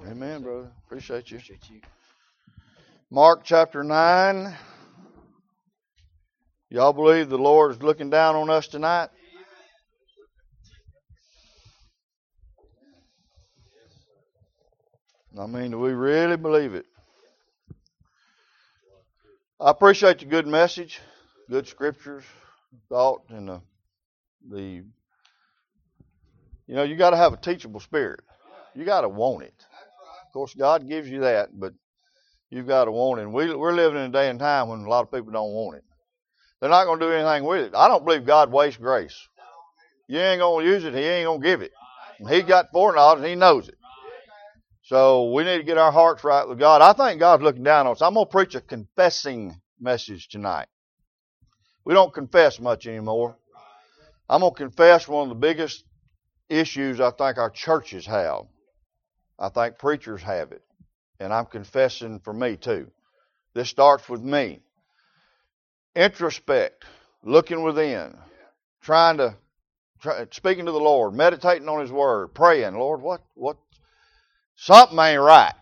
Amen, brother. Appreciate you. Appreciate you. Mark chapter 9. Y'all believe the Lord is looking down on us tonight? I mean, do we really believe it? I appreciate the good message, good scriptures, thought, and the, the you know, you got to have a teachable spirit. You got to want it. Of course, God gives you that, but you've got to want it. We, we're living in a day and time when a lot of people don't want it. They're not going to do anything with it. I don't believe God wastes grace. You ain't going to use it, He ain't going to give it. And he got foreknowledge, and He knows it. So we need to get our hearts right with God. I think God's looking down on us. I'm going to preach a confessing message tonight. We don't confess much anymore. I'm going to confess one of the biggest issues I think our churches have. I think preachers have it. And I'm confessing for me too. This starts with me. Introspect, looking within, trying to, try, speaking to the Lord, meditating on His Word, praying, Lord, what, what, Something ain't right.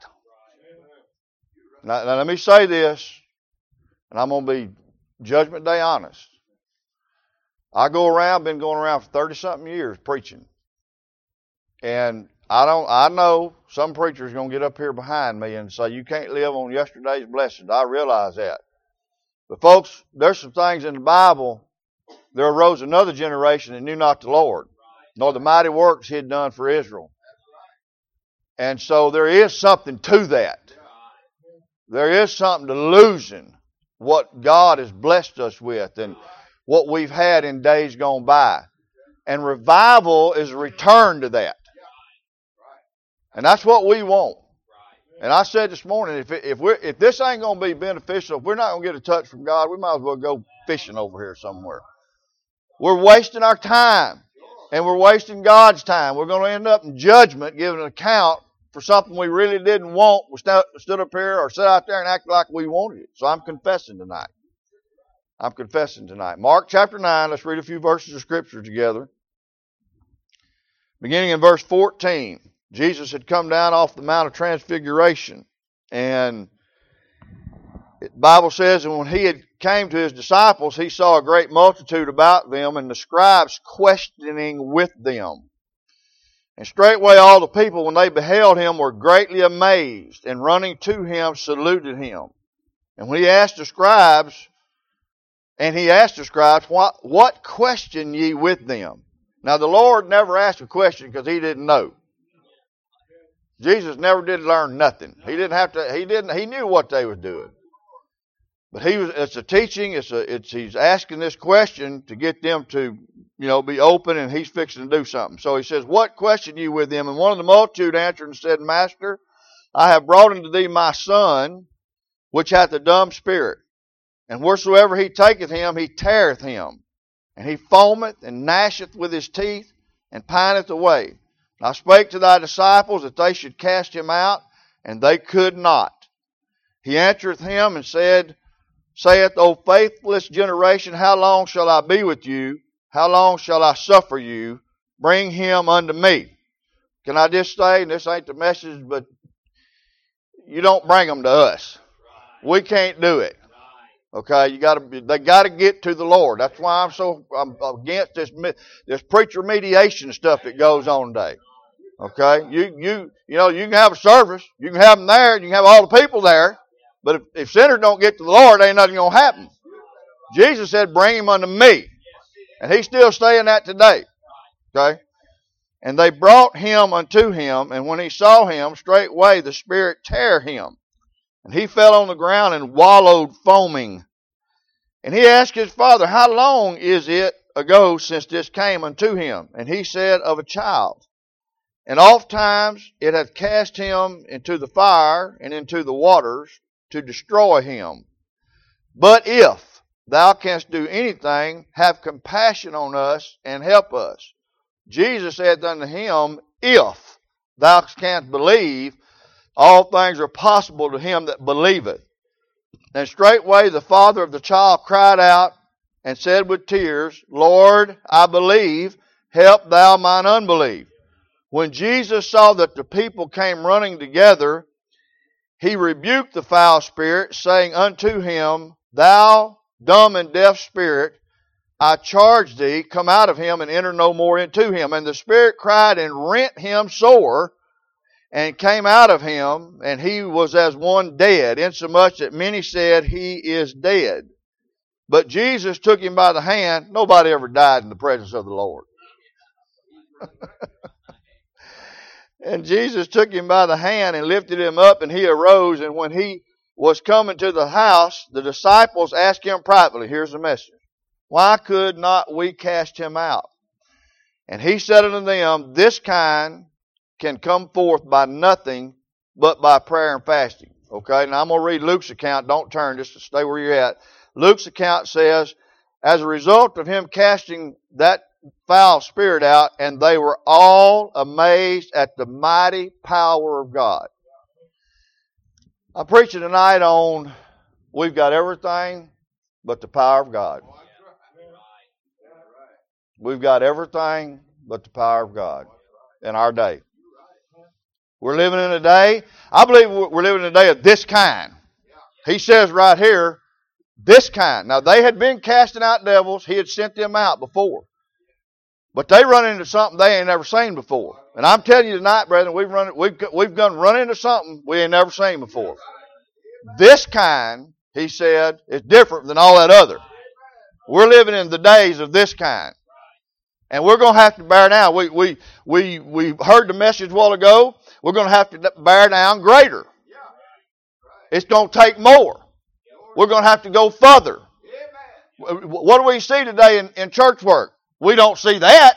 Now, now let me say this, and I'm going to be Judgment Day honest. I go around, been going around for 30 something years preaching. And I don't, I know some preachers going to get up here behind me and say, you can't live on yesterday's blessings. I realize that. But folks, there's some things in the Bible. There arose another generation that knew not the Lord, nor the mighty works he had done for Israel. And so there is something to that. There is something to losing what God has blessed us with and what we've had in days gone by. And revival is a return to that. And that's what we want. And I said this morning, if if we if this ain't going to be beneficial, if we're not going to get a touch from God, we might as well go fishing over here somewhere. We're wasting our time, and we're wasting God's time. We're going to end up in judgment, giving an account for something we really didn't want, we stood up here or sat out there and acted like we wanted it. So I'm confessing tonight. I'm confessing tonight. Mark chapter 9, let's read a few verses of scripture together. Beginning in verse 14, Jesus had come down off the Mount of Transfiguration, and the Bible says, and when he had came to his disciples, he saw a great multitude about them, and the scribes questioning with them. And straightway all the people, when they beheld him, were greatly amazed, and running to him, saluted him. And when he asked the scribes, and he asked the scribes, what, what question ye with them? Now the Lord never asked a question because he didn't know. Jesus never did learn nothing. He didn't have to, he didn't, he knew what they were doing. But he was, it's a teaching, it's a, it's, he's asking this question to get them to, you know, be open and he's fixing to do something. So he says, what question you with them? And one of the multitude answered and said, Master, I have brought unto thee my son, which hath a dumb spirit. And wheresoever he taketh him, he teareth him. And he foameth and gnasheth with his teeth and pineth away. I spake to thy disciples that they should cast him out, and they could not. He answereth him and said, saith, O faithless generation, how long shall I be with you? How long shall I suffer you? Bring him unto me. Can I just say, and this ain't the message, but you don't bring them to us. We can't do it. Okay, you got to. They got to get to the Lord. That's why I'm so I'm against this this preacher mediation stuff that goes on today. Okay, you you you know you can have a service, you can have them there, you can have all the people there, but if, if sinners don't get to the Lord, ain't nothing going to happen. Jesus said, bring him unto me. And he's still saying that today. Okay? And they brought him unto him, and when he saw him, straightway the Spirit tear him. And he fell on the ground and wallowed foaming. And he asked his father, How long is it ago since this came unto him? And he said, Of a child. And oft times it hath cast him into the fire and into the waters, to destroy him. But if thou canst do anything, have compassion on us and help us. Jesus said unto him, If thou canst believe, all things are possible to him that believeth. And straightway the father of the child cried out and said with tears, Lord, I believe, help thou mine unbelief. When Jesus saw that the people came running together, he rebuked the foul spirit, saying unto him, Thou dumb and deaf spirit, I charge thee, come out of him and enter no more into him. And the spirit cried and rent him sore, and came out of him, and he was as one dead, insomuch that many said, He is dead. But Jesus took him by the hand. Nobody ever died in the presence of the Lord. and Jesus took him by the hand and lifted him up, and he arose. And when he was coming to the house, the disciples asked him privately, Here's the message. Why could not we cast him out? And he said unto them, This kind can come forth by nothing but by prayer and fasting. Okay, now I'm going to read Luke's account. Don't turn, just stay where you're at. Luke's account says, As a result of him casting that foul spirit out, and they were all amazed at the mighty power of God. I'm preaching tonight on we've got everything but the power of God. We've got everything but the power of God in our day. We're living in a day, I believe we're living in a day of this kind. He says right here, this kind. Now, they had been casting out devils, he had sent them out before. But they run into something they ain't never seen before. And I'm telling you tonight, brethren, we've run we've we've gone run into something we ain't never seen before. This kind, he said, is different than all that other. We're living in the days of this kind. And we're going to have to bear down. We, we, we, we heard the message a while ago. We're going to have to bear down greater. It's going to take more. We're going to have to go further. What do we see today in, in church work? We don't see that.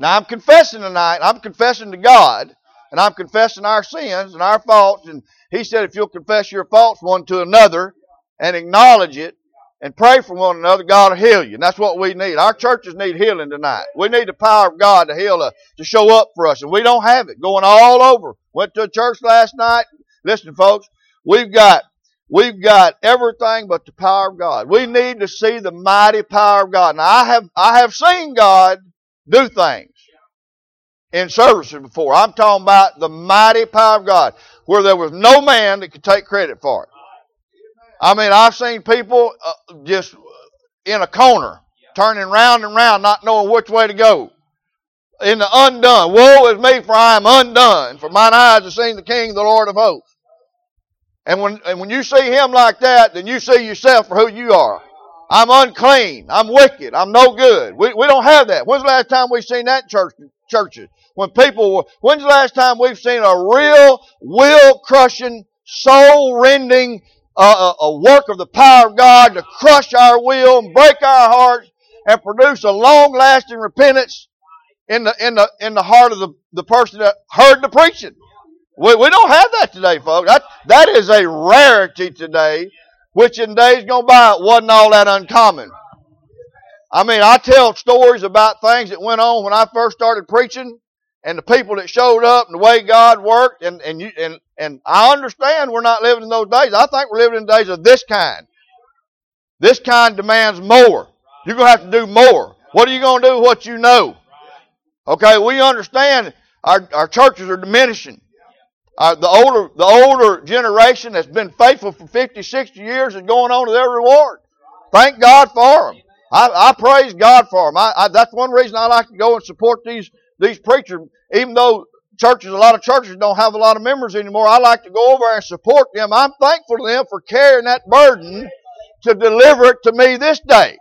Now I'm confessing tonight. I'm confessing to God. And I'm confessing our sins and our faults. And He said if you'll confess your faults one to another and acknowledge it, and pray for one another, God will heal you. And that's what we need. Our churches need healing tonight. We need the power of God to heal us, to show up for us. And we don't have it going all over. Went to a church last night. Listen, folks, we've got We've got everything but the power of God. We need to see the mighty power of God. Now I have I have seen God do things in services before. I'm talking about the mighty power of God, where there was no man that could take credit for it. I mean, I've seen people uh, just in a corner, turning round and round, not knowing which way to go. In the undone. Woe is me, for I am undone. For mine eyes have seen the King, the Lord of hosts. And when, and when you see him like that, then you see yourself for who you are. I'm unclean. I'm wicked. I'm no good. We, we don't have that. When's the last time we've seen that in church, churches? When people, when's the last time we've seen a real, will crushing, soul rending, a, uh, uh, a work of the power of God to crush our will and break our hearts and produce a long lasting repentance in the, in the, in the heart of the, the person that heard the preaching. We, we don't have that today, folks. That, that is a rarity today, which in days gone by wasn't all that uncommon. I mean, I tell stories about things that went on when I first started preaching and the people that showed up and the way God worked and, and you, and and I understand we're not living in those days. I think we're living in days of this kind. This kind demands more. You're to have to do more. What are you going to do what you know? Okay, we understand our, our churches are diminishing. Uh, the older the older generation that's been faithful for 50, 60 years is going on to their reward. Thank God for them. I, I praise God for them. I, I, that's one reason I like to go and support these these preachers, even though churches, a lot of churches don't have a lot of members anymore. I like to go over and support them. I'm thankful to them for carrying that burden to deliver it to me this day.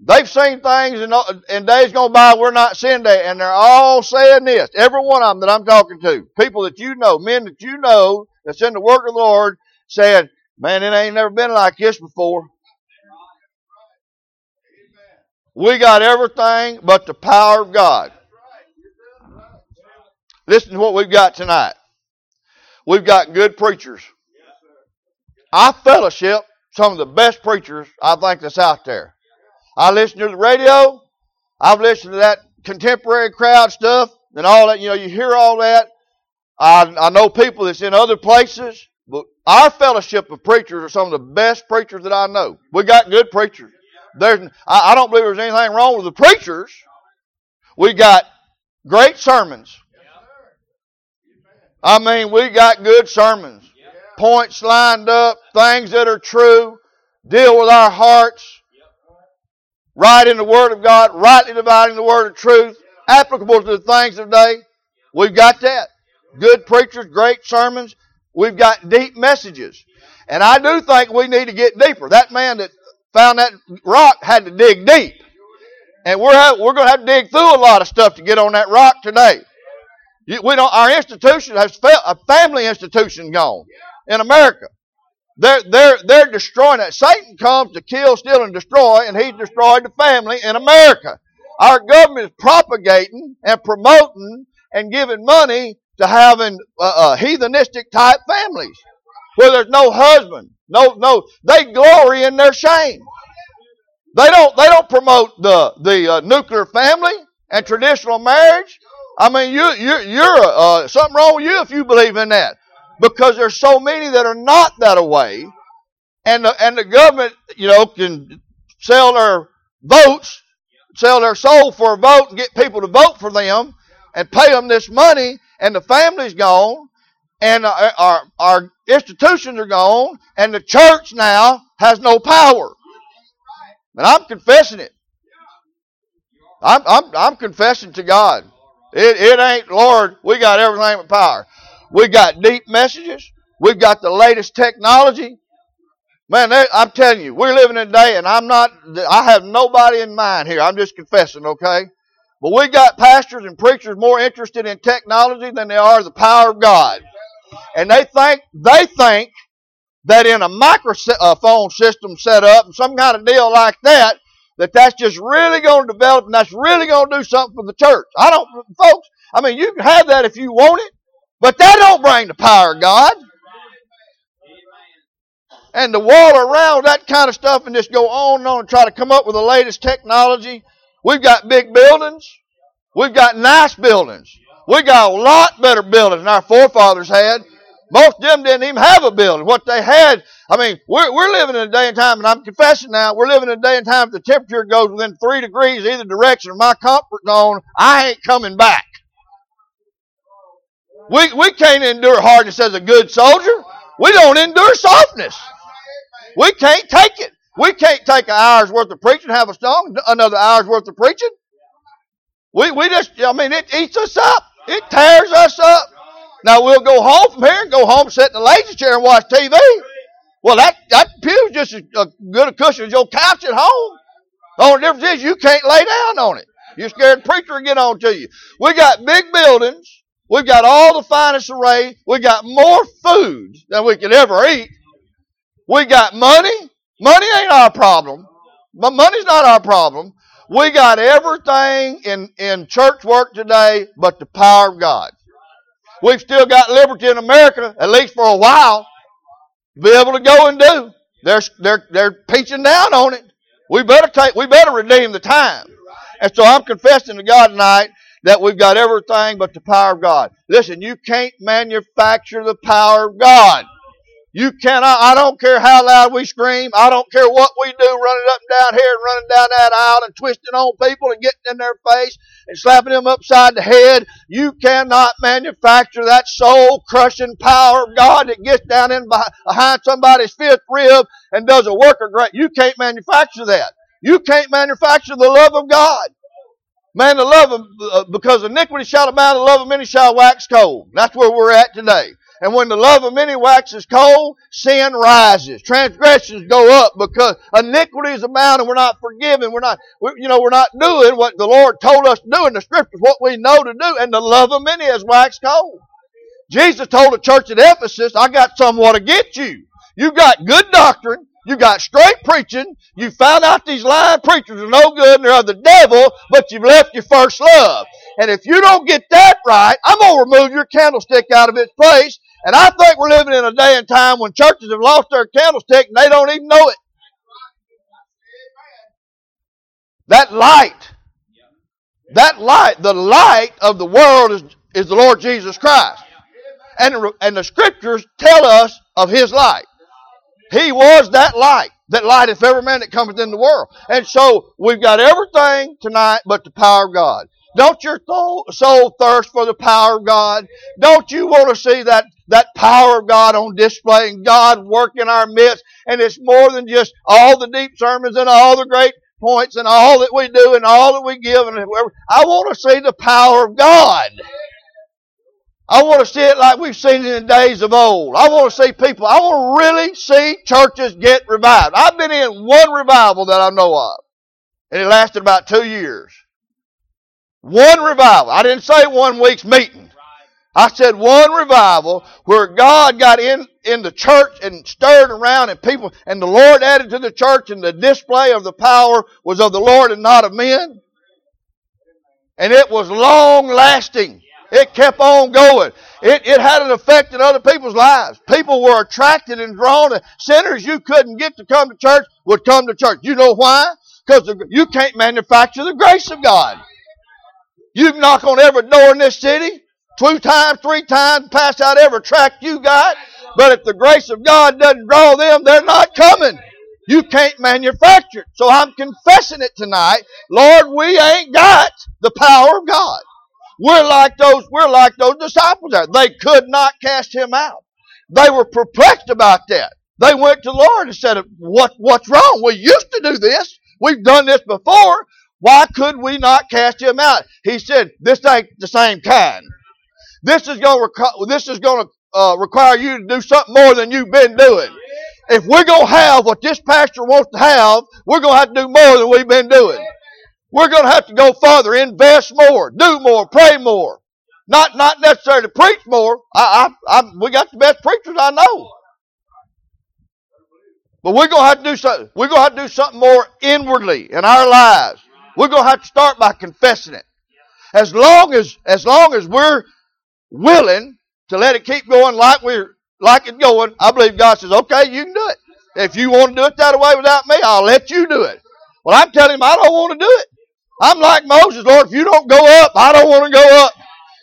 They've seen things in, in days gone by we're not seeing today, and they're all saying this. Every one of them that I'm talking to, people that you know, men that you know, that's in the work of the Lord, said, "Man, it ain't never been like this before." We got everything but the power of God. Listen to what we've got tonight. We've got good preachers. I fellowship some of the best preachers I think that's out there. I listen to the radio. I've listened to that contemporary crowd stuff and all that. You know, you hear all that. I, I know people that's in other places, but our fellowship of preachers are some of the best preachers that I know. We got good preachers. There's, I, I don't believe there's anything wrong with the preachers. We got great sermons. I mean, we got good sermons, points lined up, things that are true, deal with our hearts, right in the Word of God, rightly dividing the Word of truth, applicable to the things of the day. We've got that. Good preachers, great sermons. We've got deep messages. And I do think we need to get deeper. That man that found that rock had to dig deep. And we're, have, we're going to have to dig through a lot of stuff to get on that rock today. We don't, our institution has felt a family institution gone in America. They're, they're, they're destroying it. Satan comes to kill, steal, and destroy, and he's destroyed the family in America. Our government is propagating and promoting and giving money to having uh, uh, heathenistic type families where there's no husband, no, no, they glory in their shame. They don't, they don't promote the, the uh, nuclear family and traditional marriage. I mean, you, you, you're, uh, something wrong with you if you believe in that. Because there's so many that are not that way. And the, and the government, you know, can sell their votes, sell their soul for a vote and get people to vote for them and pay them this money and the family's gone and our, our, our institutions are gone, and the church now has no power. And I'm confessing it. I'm, I'm, I'm confessing to God. It, it ain't, Lord, we got everything with power. We got deep messages. We've got the latest technology. Man, I'm telling you, we're living in a day, and I'm not, I have nobody in mind here. I'm just confessing, okay? But we got pastors and preachers more interested in technology than they are the power of God. And they think, they think that in a microphone system set up and some kind of deal like that, that that's just really going to develop and that's really going to do something for the church. I don't, folks, I mean, you can have that if you want it, but that don't bring the power of God. And to wall around that kind of stuff and just go on and on and try to come up with the latest technology. We've got big buildings. We've got nice buildings. We got a lot better buildings than our forefathers had. Most of them didn't even have a building. What they had, I mean, we're, we're living in a day and time, and I'm confessing now, we're living in a day and time if the temperature goes within three degrees either direction of my comfort zone, I ain't coming back. We, we can't endure hardness as a good soldier. We don't endure softness. We can't take it. We can't take an hour's worth of preaching, have a song, another hour's worth of preaching. We, we just, I mean, it eats us up. It tears us up. Now we'll go home from here and go home, sit in the lazy chair and watch TV. Well, that that pew's just as uh, good a cushion as your couch at home. The only difference is you can't lay down on it. You're scared the preacher will get on to you. We got big buildings. We've got all the finest array. We've got more food than we could ever eat. We got money. Money ain't our problem. But money's not our problem. We got everything in, in church work today but the power of God. We've still got liberty in America, at least for a while, to be able to go and do. They're, they're, they're peaching down on it. We better take, we better redeem the time. And so I'm confessing to God tonight that we've got everything but the power of God. Listen, you can't manufacture the power of God. You cannot, I don't care how loud we scream. I don't care what we do running up and down here and running down that aisle and twisting on people and getting in their face and slapping them upside the head. You cannot manufacture that soul crushing power of God that gets down in behind somebody's fifth rib and does a work of great. You can't manufacture that. You can't manufacture the love of God. Man, the love of, uh, because iniquity shall abound, the love of many shall wax cold. That's where we're at today. And when the love of many waxes cold, sin rises. Transgressions go up because iniquity is abound and we're not forgiven. We're not, we're, you know, we're not doing what the Lord told us to do in the scriptures, what we know to do. And the love of many has waxed cold. Jesus told the church at Ephesus, I got somewhat against you. You got good doctrine. You got straight preaching. You found out these lying preachers are no good and they're of the devil, but you've left your first love. And if you don't get that right, I'm going to remove your candlestick out of its place and I think we're living in a day and time when churches have lost their candlestick and they don't even know it. That light, that light, the light of the world is, is the Lord Jesus Christ. And, and the scriptures tell us of His light. He was that light that lighteth every man that cometh in the world. And so we've got everything tonight but the power of God. Don't your soul thirst for the power of God? Don't you want to see that, that power of God on display and God work in our midst? And it's more than just all the deep sermons and all the great points and all that we do and all that we give and. I want to see the power of God. I want to see it like we've seen it in the days of old. I want to see people, I want to really see churches get revived. I've been in one revival that I know of. And it lasted about two years. One revival. I didn't say one week's meeting. I said one revival where God got in, in the church and stirred around and people, and the Lord added to the church and the display of the power was of the Lord and not of men. And it was long lasting. It kept on going. It, it had an effect in other people's lives. People were attracted and drawn. Sinners you couldn't get to come to church would come to church. You know why? Because you can't manufacture the grace of God. You knock on every door in this city, two times, three times, pass out every tract you got. But if the grace of God doesn't draw them, they're not coming. You can't manufacture it. So I'm confessing it tonight. Lord, we ain't got the power of God. We're like those, we're like those disciples there. They could not cast him out. They were perplexed about that. They went to the Lord and said, what, what's wrong? We used to do this. We've done this before. Why could we not cast him out? He said, this ain't the same kind. This is going to, this is going to uh, require you to do something more than you've been doing. If we're going to have what this pastor wants to have, we're going to have to do more than we've been doing. We're going to have to go farther, invest more, do more, pray more. Not, not necessarily to preach more. I, I, I, we got the best preachers I know. But we're going to have to do something. We're going to have to do something more inwardly in our lives. We're going to have to start by confessing it. As long as, as long as we're willing to let it keep going like we're, like it's going, I believe God says, okay, you can do it. If you want to do it that way without me, I'll let you do it. Well, I'm telling him I don't want to do it. I'm like Moses, Lord, if you don't go up, I don't want to go up.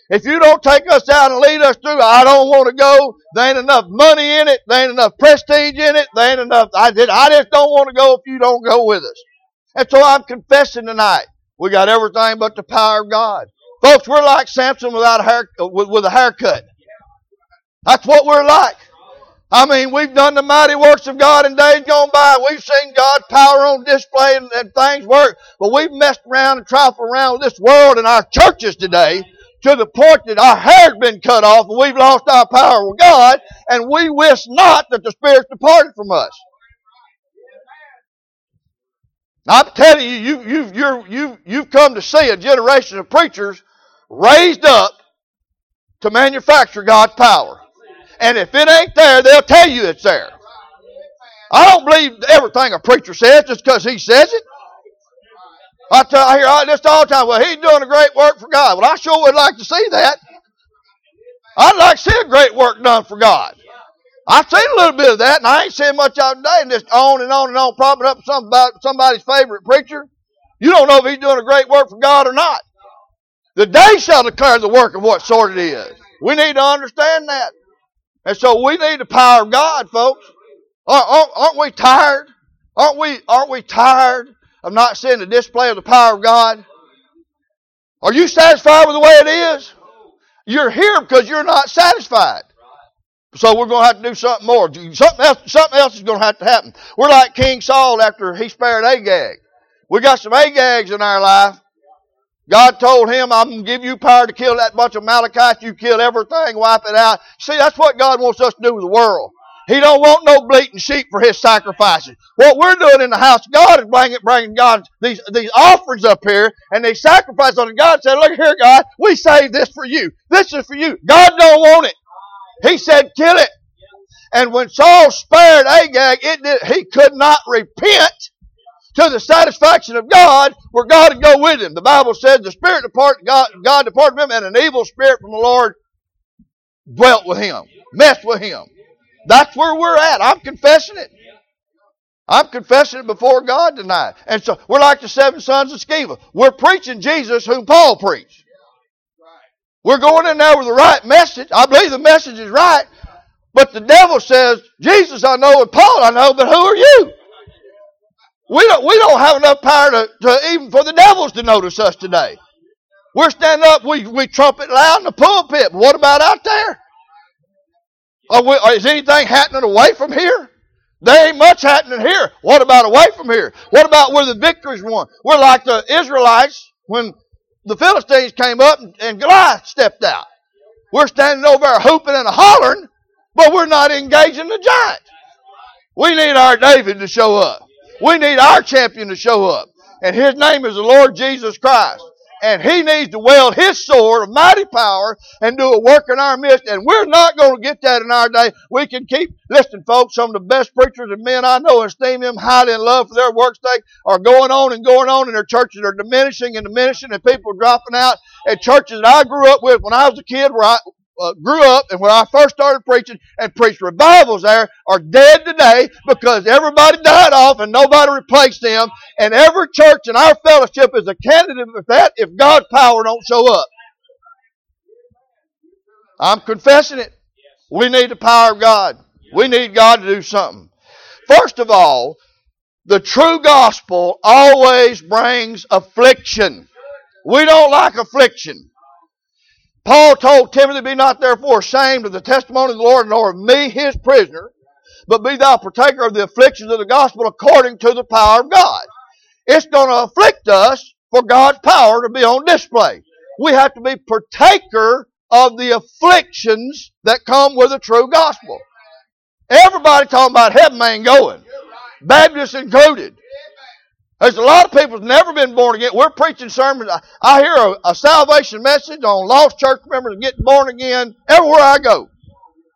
If you don't take us out and lead us through, I don't want to go. There ain't enough money in it. There ain't enough prestige in it. There ain't enough. I did. I just don't want to go if you don't go with us. And so I'm confessing tonight. We got everything but the power of God. Folks, we're like Samson without a hair, with, with a haircut. That's what we're like. I mean, we've done the mighty works of God in days gone by. We've seen God's power on display and, and things work. But we've messed around and trifled around with this world and our churches today to the point that our hair's been cut off and we've lost our power with God and we wish not that the Spirit's departed from us. I'm telling you, you, you, you're, you, you've come to see a generation of preachers raised up to manufacture God's power. And if it ain't there, they'll tell you it's there. I don't believe everything a preacher says just because he says it. I, tell, I hear this all the time. Well, he's doing a great work for God. Well, I sure would like to see that. I'd like to see a great work done for God. I've seen a little bit of that, and I ain't seen much out today, and just on and on and on, propping up about somebody's favorite preacher. You don't know if he's doing a great work for God or not. The day shall declare the work of what sort it is. We need to understand that. And so we need the power of God, folks. Aren't we tired? Aren't we, aren't we tired of not seeing the display of the power of God? Are you satisfied with the way it is? You're here because you're not satisfied. So we're going to have to do something more. Something else, something else is going to have to happen. We're like King Saul after he spared Agag. We got some Agags in our life God told him, I'm going to give you power to kill that bunch of Amalekites. You kill everything, wipe it out. See, that's what God wants us to do with the world. He don't want no bleating sheep for his sacrifices. What we're doing in the house God is bringing, bringing God these, these offerings up here and they sacrifice on. God said, look here, God, we saved this for you. This is for you. God don't want it. He said, kill it. And when Saul spared Agag, it did, he could not repent to the satisfaction of God, where God would go with him. The Bible said the Spirit departed, God, God departed from him, and an evil spirit from the Lord dwelt with him, messed with him. That's where we're at. I'm confessing it. I'm confessing it before God tonight. And so we're like the seven sons of Sceva. We're preaching Jesus whom Paul preached. We're going in there with the right message. I believe the message is right. But the devil says, Jesus I know and Paul I know, but who are you? We don't, we don't have enough power to, to even for the devils to notice us today. We're standing up, we, we trumpet loud in the pulpit. But what about out there? Are we, is anything happening away from here? There ain't much happening here. What about away from here? What about where the victory's won? We're like the Israelites when the Philistines came up and Goliath stepped out. We're standing over there hooping and hollering, but we're not engaging the giant. We need our David to show up. We need our champion to show up. And his name is the Lord Jesus Christ and he needs to wield his sword of mighty power and do a work in our midst. And we're not going to get that in our day. We can keep, listen, folks, some of the best preachers and men I know esteem them highly in love for their work's sake are going on and going on, and their churches are diminishing and diminishing, and people are dropping out. And churches that I grew up with when I was a kid, where I, uh, grew up and when I first started preaching and preached revivals there are dead today because everybody died off and nobody replaced them. And every church in our fellowship is a candidate for that if God's power don't show up. I'm confessing it. We need the power of God. We need God to do something. First of all, the true gospel always brings affliction. We don't like affliction. Paul told Timothy, Be not therefore ashamed of the testimony of the Lord, nor of me, his prisoner, but be thou partaker of the afflictions of the gospel according to the power of God. It's going to afflict us for God's power to be on display. We have to be partaker of the afflictions that come with the true gospel. Everybody talking about heaven ain't going. Baptists included. There's a lot of people that's never been born again. We're preaching sermons. I, I hear a, a, salvation message on lost church members getting born again everywhere I go.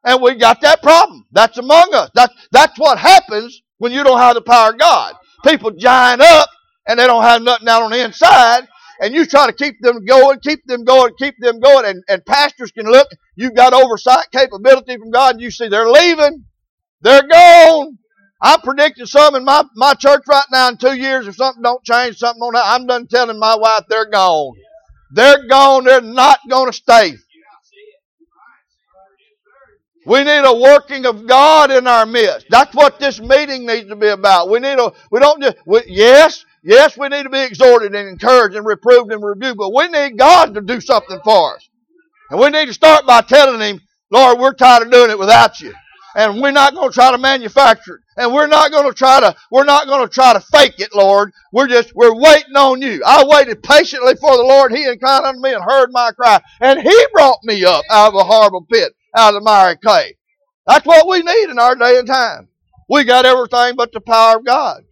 And we got that problem. That's among us. That's, that's what happens when you don't have the power of God. People giant up and they don't have nothing out on the inside. And you try to keep them going, keep them going, keep them going. And, and pastors can look, you've got oversight capability from God, and you see they're leaving. They're gone. I'm predicting some in my, my church right now in two years if something don't change, something on that. I'm done telling my wife they're gone. They're gone. They're not going to stay. We need a working of God in our midst. That's what this meeting needs to be about. We need a, we don't just, we, yes, yes, we need to be exhorted and encouraged and reproved and rebuked, but we need God to do something for us. And we need to start by telling Him, Lord, we're tired of doing it without you and we're not going to try to manufacture it. And we're not going to try to, we're not going to try to fake it, Lord. We're just, we're waiting on you. I waited patiently for the Lord. He inclined unto me and heard my cry. And He brought me up out of a horrible pit, out of the miry clay. That's what we need in our day and time. We got everything but the power of God.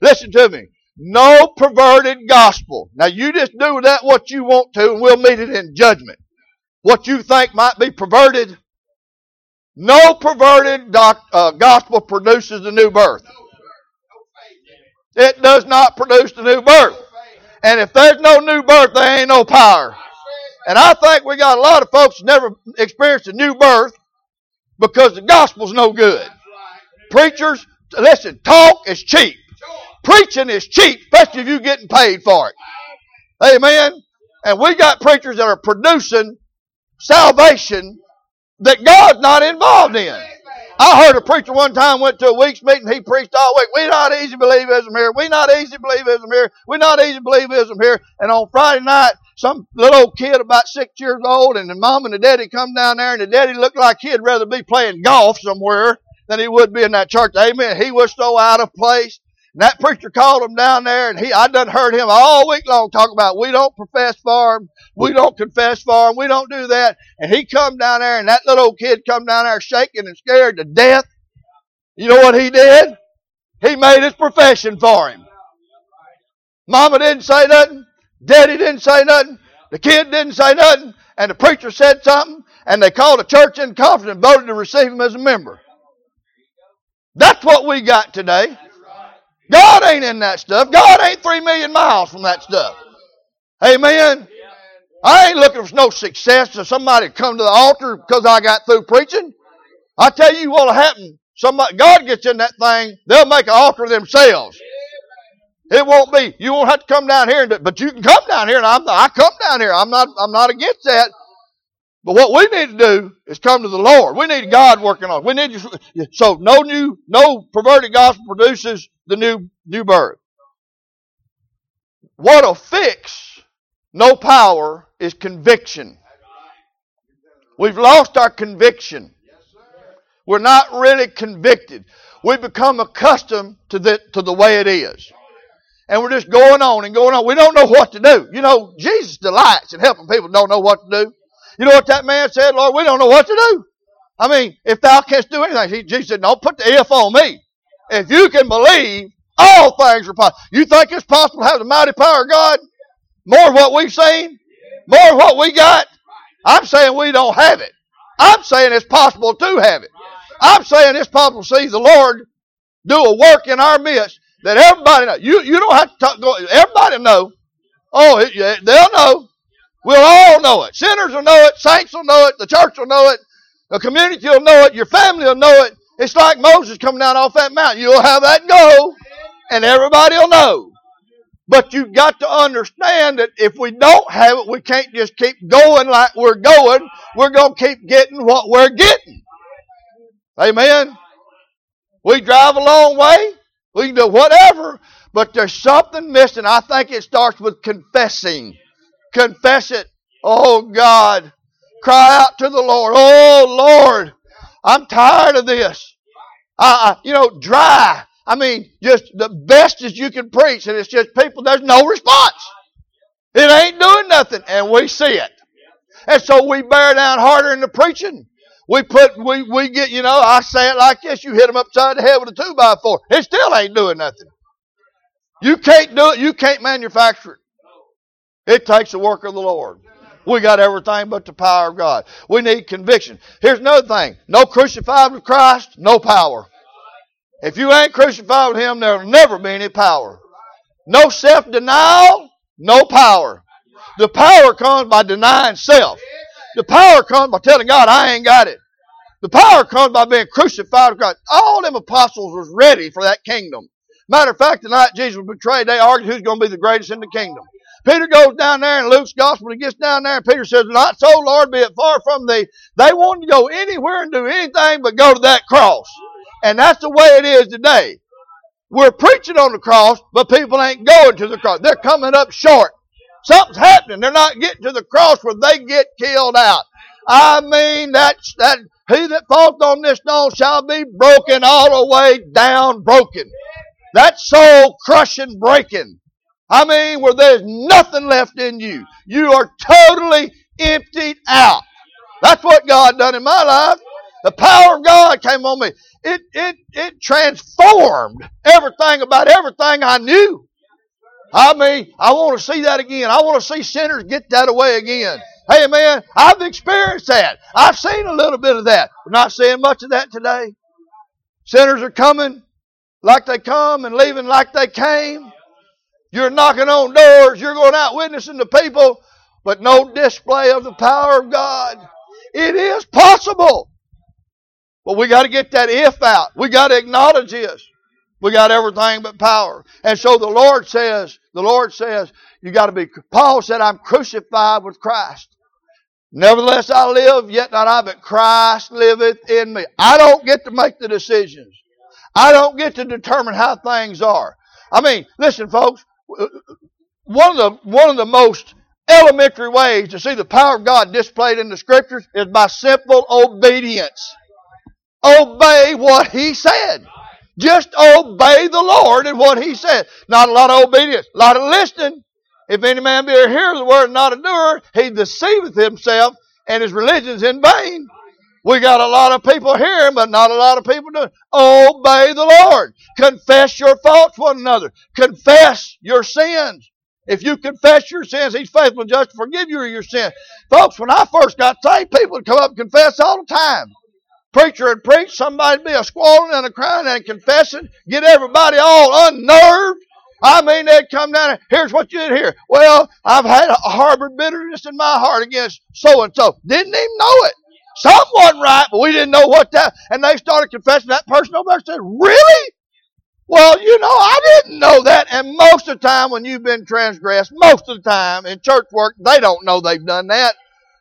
Listen to me. No perverted gospel. Now you just do that what you want to and we'll meet it in judgment. What you think might be perverted, no perverted doc, uh, gospel produces the new birth. It does not produce the new birth. And if there's no new birth, there ain't no power. And I think we got a lot of folks never experienced a new birth because the gospel's no good. Preachers, listen, talk is cheap. Preaching is cheap, especially if you're getting paid for it. Amen. And we got preachers that are producing salvation that God's not involved in. I heard a preacher one time went to a week's meeting. He preached all week. We not easy believism here. We not easy believism here. We not easy believism here. And on Friday night, some little old kid about six years old and the mom and the daddy come down there and the daddy looked like he'd rather be playing golf somewhere than he would be in that church. Amen. He was so out of place. And that preacher called him down there, and he I done heard him all week long talk about we don't profess for him, we don't confess for him, we don't do that. And he come down there, and that little old kid come down there shaking and scared to death. You know what he did? He made his profession for him. Mama didn't say nothing. Daddy didn't say nothing. The kid didn't say nothing. And the preacher said something. And they called a church in conference and voted to receive him as a member. That's what we got today. God ain't in that stuff. God ain't three million miles from that stuff. Amen. I ain't looking for no success to somebody to come to the altar because I got through preaching. I tell you what'll happen. Somebody, God gets in that thing, they'll make an altar themselves. It won't be. You won't have to come down here, and, but you can come down here, and I'm. I come down here. I'm not. I'm not against that. But what we need to do is come to the Lord. We need God working on. It. We need to, so no new, no perverted gospel produces the new new birth. What'll fix no power is conviction. We've lost our conviction. We're not really convicted. We become accustomed to the, to the way it is. And we're just going on and going on. We don't know what to do. You know, Jesus delights in helping people don't know what to do. You know what that man said, Lord? We don't know what to do. I mean, if thou canst do anything, he, Jesus said, don't put the if on me. If you can believe, all things are possible. You think it's possible to have the mighty power of God? More of what we've seen? More of what we got? I'm saying we don't have it. I'm saying it's possible to have it. I'm saying it's possible to see the Lord do a work in our midst that everybody know. You, you don't have to talk, everybody know. Oh, it, they'll know. We'll all know it. Sinners will know it. Saints will know it. The church will know it. The community will know it. Your family will know it. It's like Moses coming down off that mountain. You'll have that go, and everybody will know. But you've got to understand that if we don't have it, we can't just keep going like we're going. We're going to keep getting what we're getting. Amen. We drive a long way. We can do whatever, but there's something missing. I think it starts with confessing. Confess it. Oh God. Cry out to the Lord. Oh Lord, I'm tired of this. I, you know, dry. I mean, just the best as you can preach, and it's just people, there's no response. It ain't doing nothing, and we see it. And so we bear down harder in the preaching. We put, we, we get, you know, I say it like this, you hit them upside the head with a two by four. It still ain't doing nothing. You can't do it, you can't manufacture it. It takes the work of the Lord. We got everything but the power of God. We need conviction. Here's another thing. No crucified with Christ, no power. If you ain't crucified with Him, there'll never be any power. No self-denial, no power. The power comes by denying self. The power comes by telling God, I ain't got it. The power comes by being crucified with God. All them apostles was ready for that kingdom. Matter of fact, the night Jesus was betrayed, they argued who's going to be the greatest in the kingdom. Peter goes down there in Luke's gospel. He gets down there and Peter says, Not so, Lord, be it far from thee. They wanted to go anywhere and do anything but go to that cross. And that's the way it is today. We're preaching on the cross, but people ain't going to the cross. They're coming up short. Something's happening. They're not getting to the cross where they get killed out. I mean, that's, that, he that falls on this stone shall be broken all the way down broken. That soul crushing breaking. I mean, where there's nothing left in you. You are totally emptied out. That's what God done in my life. The power of God came on me. It, it, it transformed everything about everything I knew. I mean, I want to see that again. I want to see sinners get that away again. Hey man, I've experienced that. I've seen a little bit of that. We're not seeing much of that today. Sinners are coming like they come and leaving like they came. You're knocking on doors. You're going out witnessing to people, but no display of the power of God. It is possible. But we got to get that if out. We got to acknowledge this. We got everything but power. And so the Lord says, the Lord says, you got to be, Paul said, I'm crucified with Christ. Nevertheless I live, yet not I, but Christ liveth in me. I don't get to make the decisions. I don't get to determine how things are. I mean, listen folks, one of the, one of the most elementary ways to see the power of God displayed in the scriptures is by simple obedience. Obey what He said. Just obey the Lord and what He said. Not a lot of obedience, a lot of listening. If any man be a hearer of the word and not a doer, he deceiveth himself and his religion is in vain. We got a lot of people hearing, but not a lot of people doing. Obey the Lord. Confess your faults one another. Confess your sins. If you confess your sins, He's faithful and just to forgive you of your sins. Folks, when I first got saved, people would come up and confess all the time preacher would preach, somebody'd be a squalling and a crying and confessing, get everybody all unnerved. I mean, they'd come down and here's what you did here. Well, I've had a harbored bitterness in my heart against so and so. Didn't even know it. Something wasn't right, but we didn't know what that. And they started confessing. That person over there said, "Really? Well, you know, I didn't know that." And most of the time, when you've been transgressed, most of the time in church work, they don't know they've done that.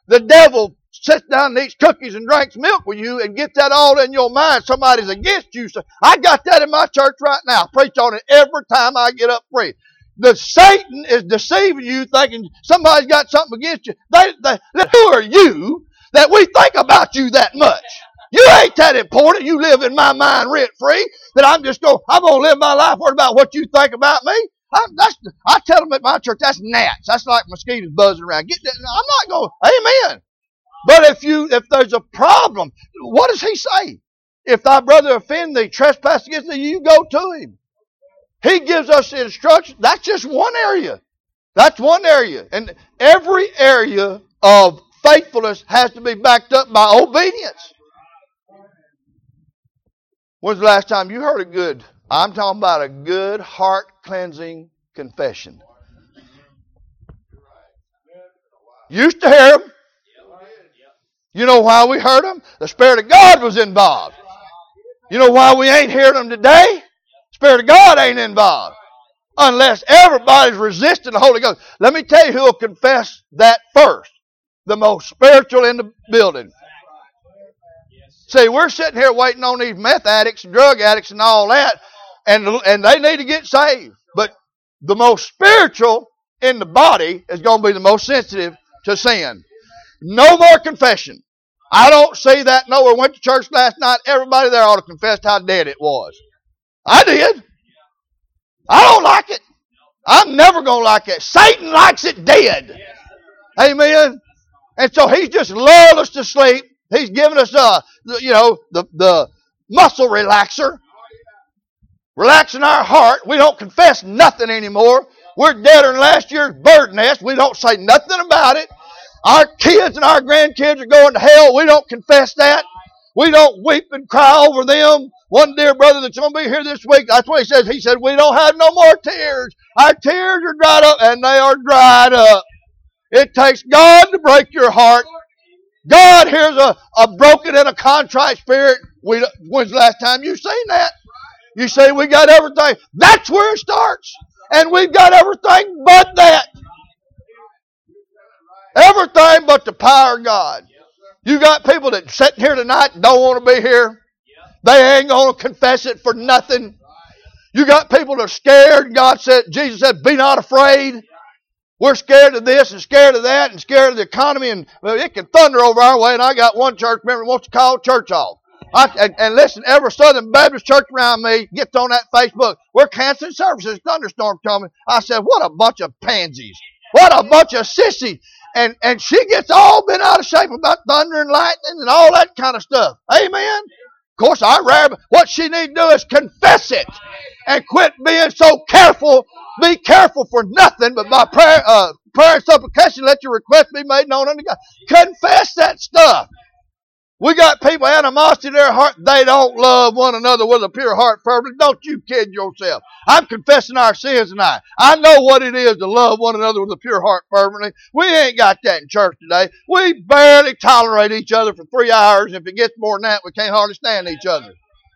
The devil sits down and eats cookies and drinks milk with you and gets that all in your mind. Somebody's against you. So I got that in my church right now. I preach on it every time I get up free. the Satan is deceiving you, thinking somebody's got something against you. They, they, who are you that we think about you that much? You ain't that important. You live in my mind rent free. That I'm just going. I'm going to live my life worried about what you think about me. I, that's, I tell them at my church that's gnats. That's like mosquitoes buzzing around. Get that. I'm not going. Amen. But if you if there's a problem, what does he say? If thy brother offend thee, trespass against thee, you go to him. He gives us instruction. That's just one area. That's one area. And every area of faithfulness has to be backed up by obedience. When's the last time you heard a good, I'm talking about a good heart cleansing confession? Used to hear them. You know why we heard them? The Spirit of God was involved. You know why we ain't hearing them today? Spirit of God ain't involved. Unless everybody's resisting the Holy Ghost. Let me tell you who will confess that first. The most spiritual in the building. See, we're sitting here waiting on these meth addicts and drug addicts and all that, and, and they need to get saved. But the most spiritual in the body is going to be the most sensitive to sin. No more confession. I don't see that nowhere. Went to church last night. Everybody there ought to confess how dead it was. I did. I don't like it. I'm never going to like it. Satan likes it dead. Amen. And so he's just lulled us to sleep. He's given us, uh, you know, the, the muscle relaxer. Relaxing our heart. We don't confess nothing anymore. We're deader than last year's bird nest. We don't say nothing about it. Our kids and our grandkids are going to hell. We don't confess that. We don't weep and cry over them. One dear brother that's going to be here this week, that's what he says. He said, We don't have no more tears. Our tears are dried up, and they are dried up. It takes God to break your heart. God hears a, a broken and a contrite spirit. We, when's the last time you seen that? You say we got everything. That's where it starts. And we've got everything but that. Everything but the power of God. You got people that sitting here tonight don't want to be here. They ain't to confess it for nothing. You got people that are scared. God said, Jesus said, be not afraid. We're scared of this and scared of that and scared of the economy and it can thunder over our way. And I got one church member who wants to call church off. I, and, and, listen, every Southern Baptist church around me gets on that Facebook. We're canceling services. Thunderstorm coming. I said, what a bunch of pansies. What a bunch of sissies and, and she gets all bent out of shape about thunder and lightning and all that kind of stuff. Amen. Of course, I rather what she need to do is confess it and quit being so careful. Be careful for nothing, but by prayer, uh, prayer and supplication, let your request be made known unto God. Confess that stuff. We got people animosity in their heart. They don't love one another with a pure heart fervently. Don't you kid yourself. I'm confessing our sins tonight. I know what it is to love one another with a pure heart fervently. We ain't got that in church today. We barely tolerate each other for three hours. If it gets more than that, we can't hardly stand each other.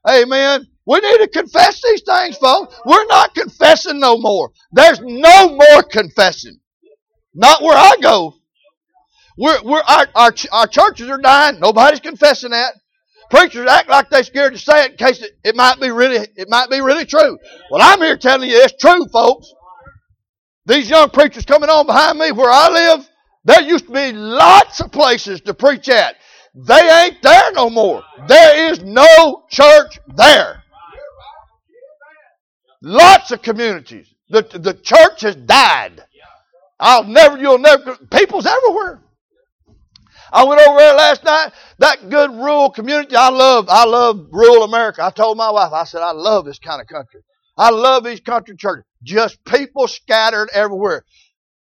Amen. We need to confess these things, folks. We're not confessing no more. There's no more confessing. Not where I go. We're, we're, our, our, our churches are dying. Nobody's confessing that. Preachers act like they're scared to say it in case it, it might be really it might be really true. Well, I'm here telling you it's true, folks. These young preachers coming on behind me where I live, there used to be lots of places to preach at. They ain't there no more. There is no church there. Lots of communities. The, the church has died. I'll never, you'll never, people's everywhere. I went over there last night. That good rural community. I love, I love rural America. I told my wife, I said, I love this kind of country. I love these country churches. Just people scattered everywhere.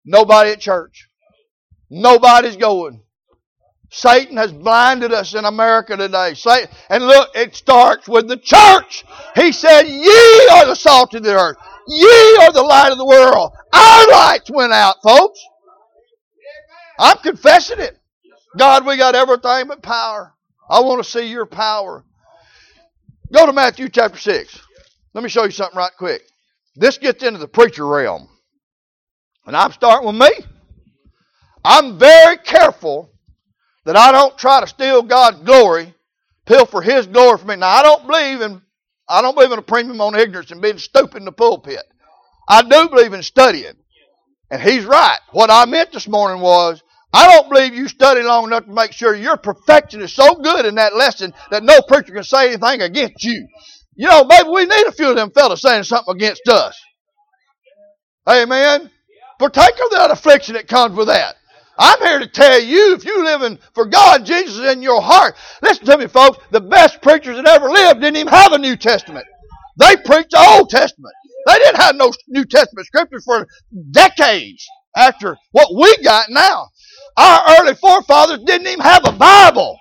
Nobody at church. Nobody's going. Satan has blinded us in America today. Satan, and look, it starts with the church. He said, Ye are the salt of the earth. Ye are the light of the world. Our lights went out, folks. I'm confessing it. God, we got everything but power. I want to see your power. Go to Matthew chapter 6. Let me show you something right quick. This gets into the preacher realm. And I'm starting with me. I'm very careful that I don't try to steal God's glory, pilfer His glory from me. Now, I don't believe in I don't believe in a premium on ignorance and being stupid in the pulpit. I do believe in studying. And he's right. What I meant this morning was, I don't believe you study long enough to make sure your perfection is so good in that lesson that no preacher can say anything against you. You know, maybe we need a few of them fellas saying something against us. Amen. Partake of that affliction that comes with that. I'm here to tell you, if you're living for God, Jesus in your heart. Listen to me, folks. The best preachers that ever lived didn't even have a New Testament. They preached the Old Testament. They didn't have no New Testament scriptures for decades after what we got now. Our early forefathers didn't even have a Bible.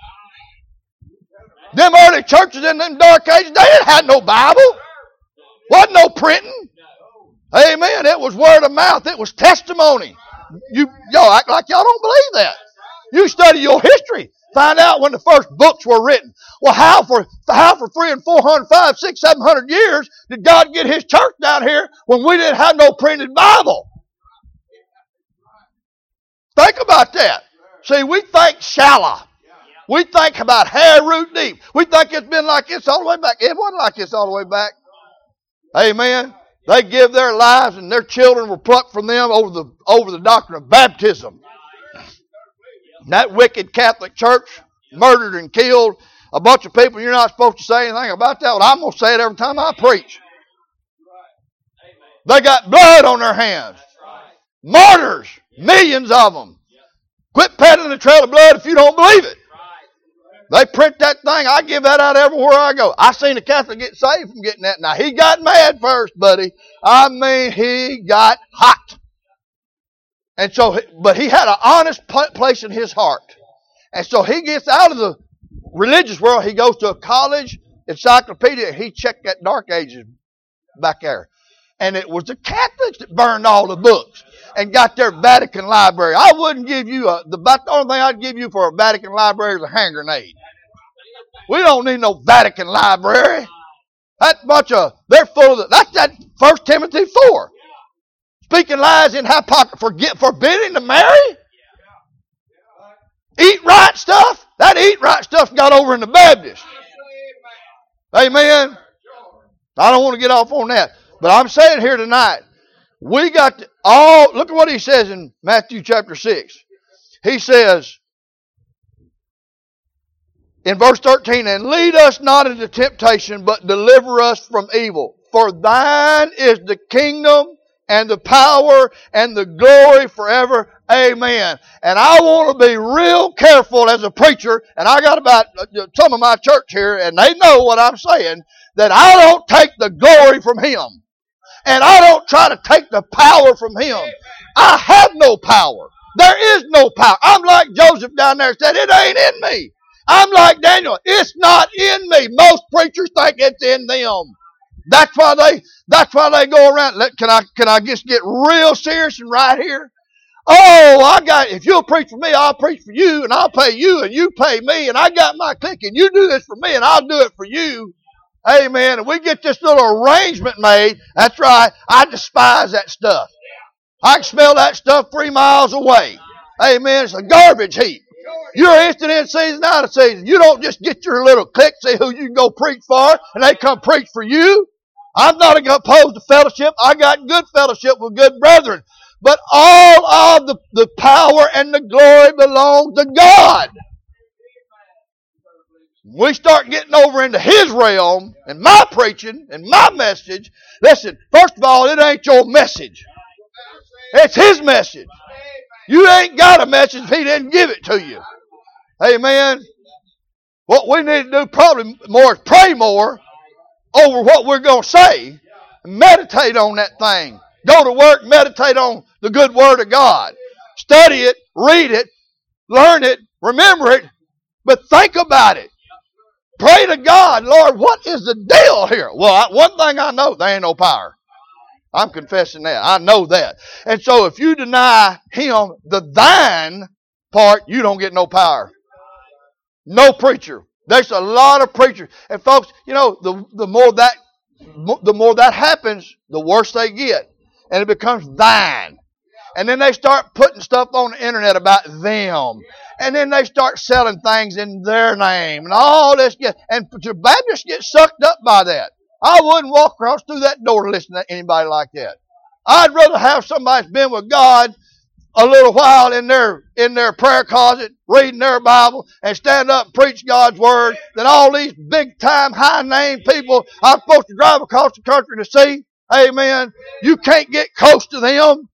Them early churches in them dark ages, they didn't have no Bible. Wasn't no printing. Amen. It was word of mouth. It was testimony. You y'all act like y'all don't believe that. You study your history. Find out when the first books were written. Well, how for how for three and four hundred, five, six, seven hundred years did God get His church down here when we didn't have no printed Bible? Think about that. See, we think shallow. We think about hair root deep. We think it's been like this all the way back. It wasn't like this all the way back. Amen. They give their lives and their children were plucked from them over the over the doctrine of baptism. that wicked Catholic Church murdered and killed a bunch of people. You're not supposed to say anything about that. Well, I'm going to say it every time I preach. They got blood on their hands. Martyrs, millions of them. Quit peddling the trail of blood if you don't believe it. They print that thing. I give that out everywhere I go. I seen a Catholic get saved from getting that. Now he got mad first, buddy. I mean, he got hot. And so, but he had an honest place in his heart. And so he gets out of the religious world. He goes to a college encyclopedia. He checked that Dark Ages back there. And it was the Catholics that burned all the books and got their Vatican library. I wouldn't give you a, the, the only thing I'd give you for a Vatican library is a hand grenade. We don't need no Vatican library. That bunch of, they're full of, that's that First Timothy 4. Speaking lies in hypocrisy, forget, forbidding to marry? Eat right stuff? That eat right stuff got over in the Baptist. Amen. I don't want to get off on that. But I'm saying here tonight, we got to, all, look at what he says in Matthew chapter 6. He says, in verse 13, and lead us not into temptation, but deliver us from evil. For thine is the kingdom and the power and the glory forever. Amen. And I want to be real careful as a preacher, and I got about some of my church here, and they know what I'm saying, that I don't take the glory from Him. And I don't try to take the power from Him. I have no power. There is no power. I'm like Joseph down there said, it ain't in me. I'm like Daniel. It's not in me. Most preachers think it's in them. That's why they. That's why they go around. Can I? Can I just get real serious and right here? Oh, I got. If you'll preach for me, I'll preach for you, and I'll pay you, and you pay me, and I got my clique, and you do this for me, and I'll do it for you. Amen. And we get this little arrangement made. That's right. I despise that stuff. I can smell that stuff three miles away. Amen. It's a garbage heap. You're instant in season, out of season. You don't just get your little clique, see who you can go preach for, and they come preach for you. I'm not opposed to fellowship. I got good fellowship with good brethren. But all of the, the power and the glory belong to God. We start getting over into His realm and my preaching and my message. Listen, first of all, it ain't your message. It's His message. You ain't got a message if He didn't give it to you. Amen. What we need to do probably more is pray more over what we're going to say. Meditate on that thing. Go to work, meditate on the good Word of God. Study it, read it, learn it, remember it, but think about it. Pray to God, Lord, what is the deal here? Well, one thing I know, there ain't no power. I'm confessing that. I know that. And so if you deny Him the thine part, you don't get no power. No preacher. There's a lot of preachers. And folks, you know, the, the more that the more that happens, the worse they get. And it becomes thine. And then they start putting stuff on the internet about them. And then they start selling things in their name. And all this get and the Baptists get sucked up by that. I wouldn't walk across through that door to listen to anybody like that. I'd rather have somebody that's been with God a little while in their in their prayer closet, reading their Bible, and stand up and preach God's word than all these big time, high name people I'm supposed to drive across the country to see. Amen. You can't get close to them.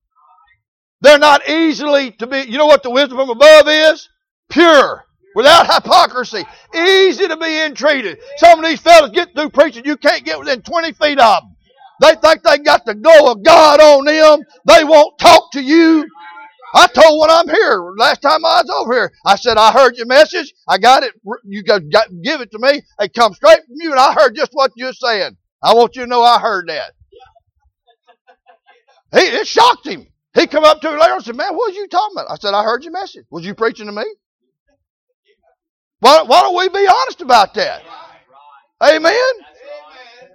They're not easily to be. You know what the wisdom from above is? Pure. Without hypocrisy. Easy to be entreated. Some of these fellas get through preaching, you can't get within 20 feet of them. They think they got the glow of God on them. They won't talk to you. I told when I'm here last time I was over here. I said I heard your message. I got it. You got, got give it to me. It come straight from you, and I heard just what you're saying. I want you to know I heard that. He it shocked him. He come up to me later and said, "Man, what was you talking about?" I said, "I heard your message. Was you preaching to me?" Why, why don't we be honest about that? Amen.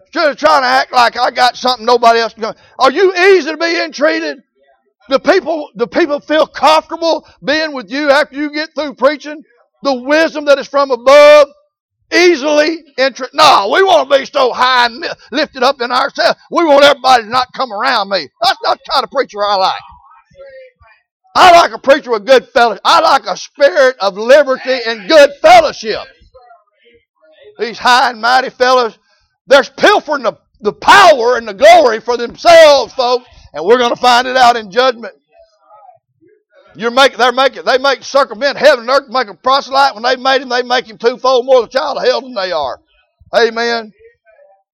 Instead of trying to act like I got something nobody else can. Are you easy to be entreated? The people, do people feel comfortable being with you after you get through preaching? The wisdom that is from above, easily interest. No, we want to be so high and lifted up in ourselves. We want everybody to not come around me. That's not the kind of preacher I like. I like a preacher with good fellowship. I like a spirit of liberty and good fellowship. These high and mighty fellows, they're pilfering the, the power and the glory for themselves, folks. And we're going to find it out in judgment. You're making, they're making, they make circumvent heaven and earth, make a proselyte. When they made him, they make him twofold more the child of hell than they are. Amen.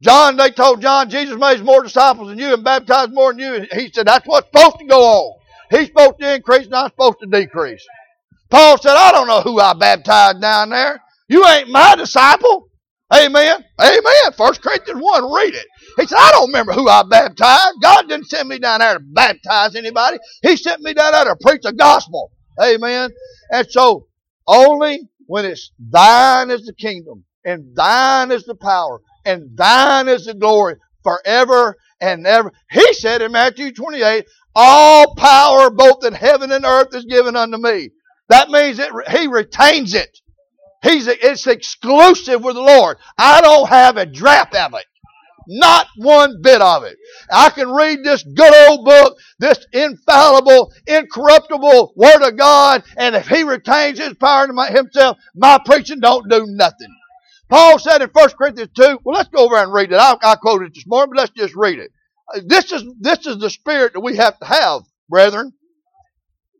John, they told John, Jesus made more disciples than you and baptized more than you. And he said, that's what's supposed to go on. He's supposed to increase I'm supposed to decrease. Paul said, I don't know who I baptized down there. You ain't my disciple. Amen. Amen. First Corinthians 1, read it. He said, I don't remember who I baptized. God didn't send me down there to baptize anybody. He sent me down there to preach the gospel. Amen. And so, only when it's thine is the kingdom, and thine is the power, and thine is the glory forever and ever. He said in Matthew 28, all power both in heaven and earth is given unto me. That means that he retains it. He's, it's exclusive with the Lord. I don't have a drop of it. Not one bit of it. I can read this good old book, this infallible, incorruptible Word of God, and if He retains His power to Himself, my preaching don't do nothing. Paul said in 1 Corinthians 2, well, let's go over and read it. I, I quoted it this morning, but let's just read it. This is, this is the spirit that we have to have, brethren.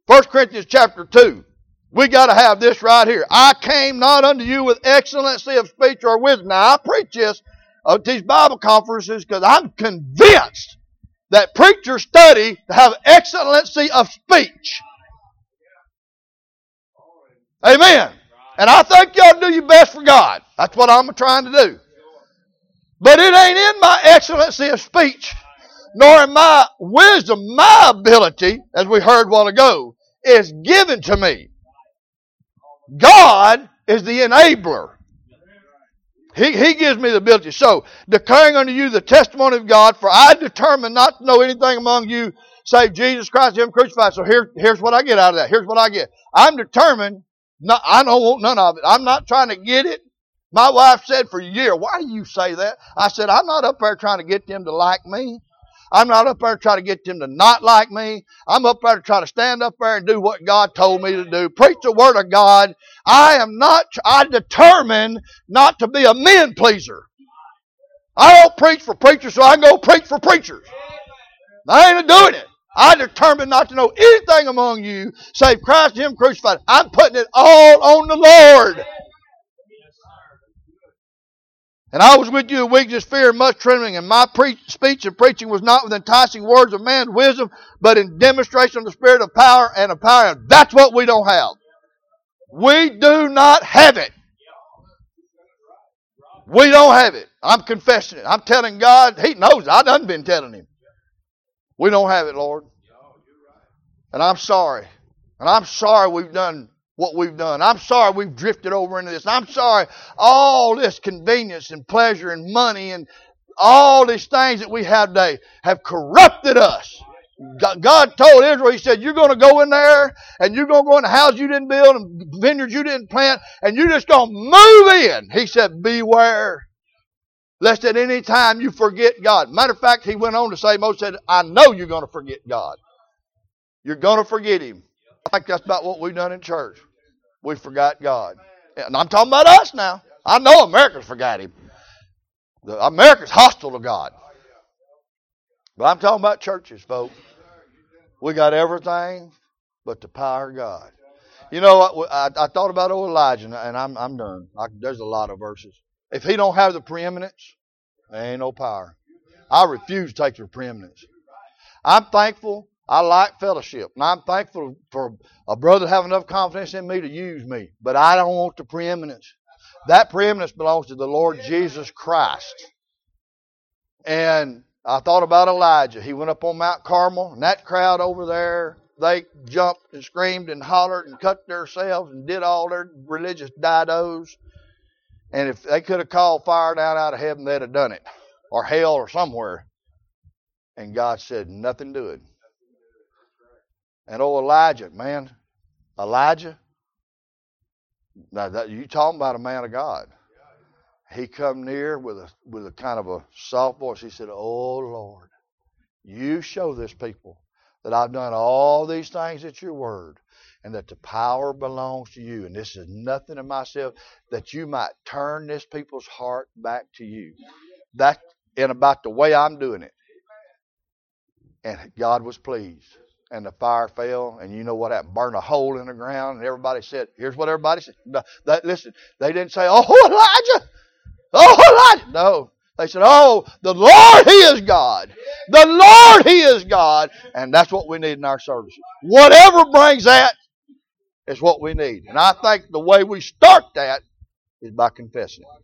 1 Corinthians chapter 2. We got to have this right here. I came not unto you with excellency of speech or wisdom. Now, I preach this at these Bible conferences because I'm convinced that preachers study to have excellency of speech. Amen. And I think y'all do your best for God. That's what I'm trying to do. But it ain't in my excellency of speech, nor in my wisdom, my ability, as we heard a while ago, is given to me. God is the enabler. He, he gives me the ability. So, declaring unto you the testimony of God, for I determined not to know anything among you save Jesus Christ, Him crucified. So here, here's what I get out of that. Here's what I get. I'm determined, not, I don't want none of it. I'm not trying to get it. My wife said for a year, why do you say that? I said, I'm not up there trying to get them to like me. I'm not up there to try to get them to not like me. I'm up there to try to stand up there and do what God told me to do. Preach the Word of God. I am not, I determine not to be a men pleaser. I don't preach for preachers so I go preach for preachers. I ain't doing it. I determined not to know anything among you save Christ Him crucified. I'm putting it all on the Lord. And I was with you in weakness, fear, and much trembling, and my pre- speech and preaching was not with enticing words of man's wisdom, but in demonstration of the Spirit of power and of power. That's what we don't have. We do not have it. We don't have it. I'm confessing it. I'm telling God. He knows. I done been telling Him. We don't have it, Lord. And I'm sorry. And I'm sorry we've done what we've done. I'm sorry we've drifted over into this. I'm sorry all this convenience and pleasure and money and all these things that we have today have corrupted us. God told Israel, He said, You're going to go in there and you're going to go in the house you didn't build and vineyards you didn't plant and you're just going to move in. He said, Beware. Lest at any time you forget God. Matter of fact, he went on to say, Moses said, I know you're going to forget God. You're going to forget him. I think that's about what we've done in church. We forgot God. And I'm talking about us now. I know Americans forgot him. The America's hostile to God. But I'm talking about churches, folks. We got everything but the power of God. You know, I, I thought about old Elijah, and I'm I'm done. I, there's a lot of verses. If he don't have the preeminence, there ain't no power. I refuse to take the preeminence. I'm thankful. I like fellowship, and I'm thankful for a brother having enough confidence in me to use me. But I don't want the preeminence. That preeminence belongs to the Lord Jesus Christ. And I thought about Elijah. He went up on Mount Carmel, and that crowd over there, they jumped and screamed and hollered and cut themselves and did all their religious didos. And if they could have called fire down out of heaven, they'd have done it, or hell, or somewhere. And God said, nothing it. And oh, Elijah, man, Elijah, now that you talking about a man of God. He come near with a with a kind of a soft voice. He said, "Oh Lord, you show this people that I've done all these things at your word, and that the power belongs to you, and this is nothing of myself. That you might turn this people's heart back to you. That and about the way I'm doing it." And God was pleased and the fire fell, and you know what happened? Burned a hole in the ground, and everybody said, "Here's what everybody said." No, listen, they didn't say, "Oh Elijah, oh Elijah." No, they said, "Oh, the Lord, He is God. The Lord, He is God," and that's what we need in our services. Whatever brings that is what we need, and I think the way we start that is by confessing it.